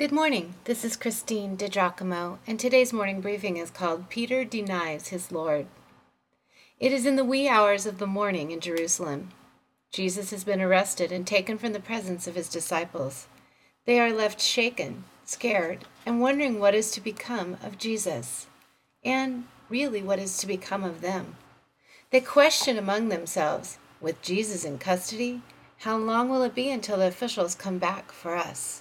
Good morning. This is Christine DiGiacomo, and today's morning briefing is called Peter Denies His Lord. It is in the wee hours of the morning in Jerusalem. Jesus has been arrested and taken from the presence of his disciples. They are left shaken, scared, and wondering what is to become of Jesus, and really what is to become of them. They question among themselves with Jesus in custody, how long will it be until the officials come back for us?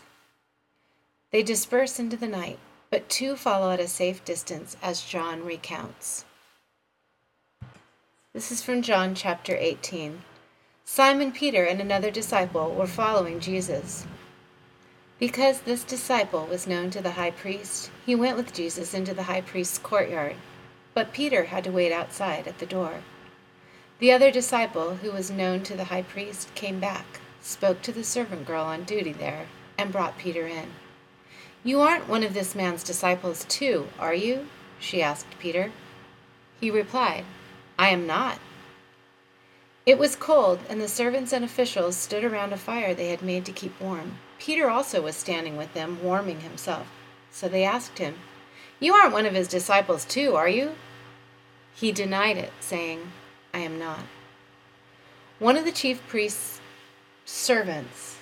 They disperse into the night, but two follow at a safe distance, as John recounts. This is from John chapter 18. Simon Peter and another disciple were following Jesus. Because this disciple was known to the high priest, he went with Jesus into the high priest's courtyard, but Peter had to wait outside at the door. The other disciple, who was known to the high priest, came back, spoke to the servant girl on duty there, and brought Peter in. You aren't one of this man's disciples, too, are you? she asked Peter. He replied, I am not. It was cold, and the servants and officials stood around a fire they had made to keep warm. Peter also was standing with them, warming himself. So they asked him, You aren't one of his disciples, too, are you? He denied it, saying, I am not. One of the chief priest's servants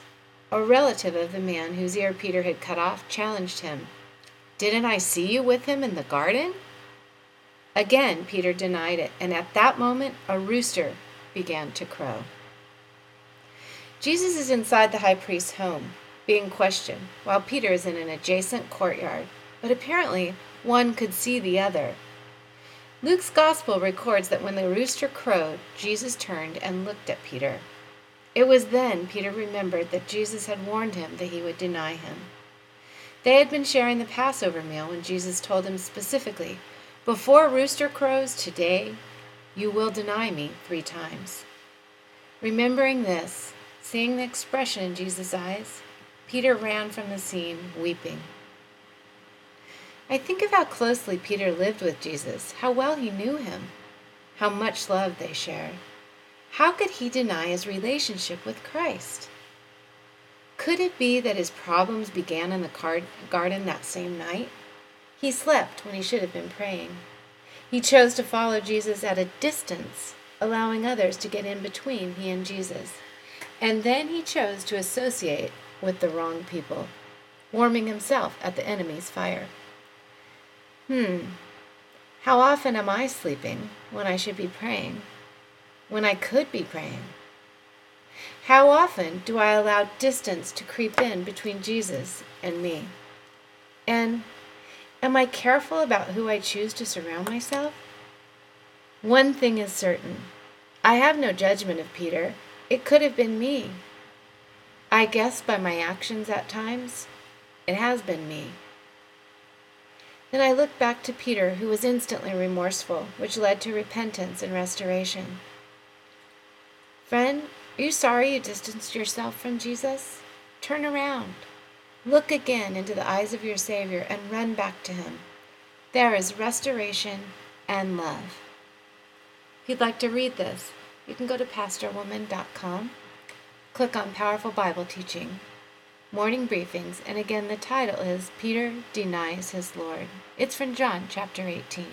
a relative of the man whose ear Peter had cut off challenged him. Didn't I see you with him in the garden? Again, Peter denied it, and at that moment a rooster began to crow. Jesus is inside the high priest's home, being questioned, while Peter is in an adjacent courtyard, but apparently one could see the other. Luke's gospel records that when the rooster crowed, Jesus turned and looked at Peter. It was then Peter remembered that Jesus had warned him that he would deny him. They had been sharing the Passover meal when Jesus told him specifically, Before rooster crows today, you will deny me three times. Remembering this, seeing the expression in Jesus' eyes, Peter ran from the scene, weeping. I think of how closely Peter lived with Jesus, how well he knew him, how much love they shared. How could he deny his relationship with Christ? Could it be that his problems began in the garden that same night? He slept when he should have been praying. He chose to follow Jesus at a distance, allowing others to get in between he and Jesus. And then he chose to associate with the wrong people, warming himself at the enemy's fire. Hmm, how often am I sleeping when I should be praying? When I could be praying? How often do I allow distance to creep in between Jesus and me? And am I careful about who I choose to surround myself? One thing is certain I have no judgment of Peter. It could have been me. I guess by my actions at times, it has been me. Then I look back to Peter, who was instantly remorseful, which led to repentance and restoration. Friend, are you sorry you distanced yourself from Jesus? Turn around. Look again into the eyes of your Savior and run back to Him. There is restoration and love. If you'd like to read this, you can go to pastorwoman.com, click on Powerful Bible Teaching, Morning Briefings, and again the title is Peter Denies His Lord. It's from John chapter 18.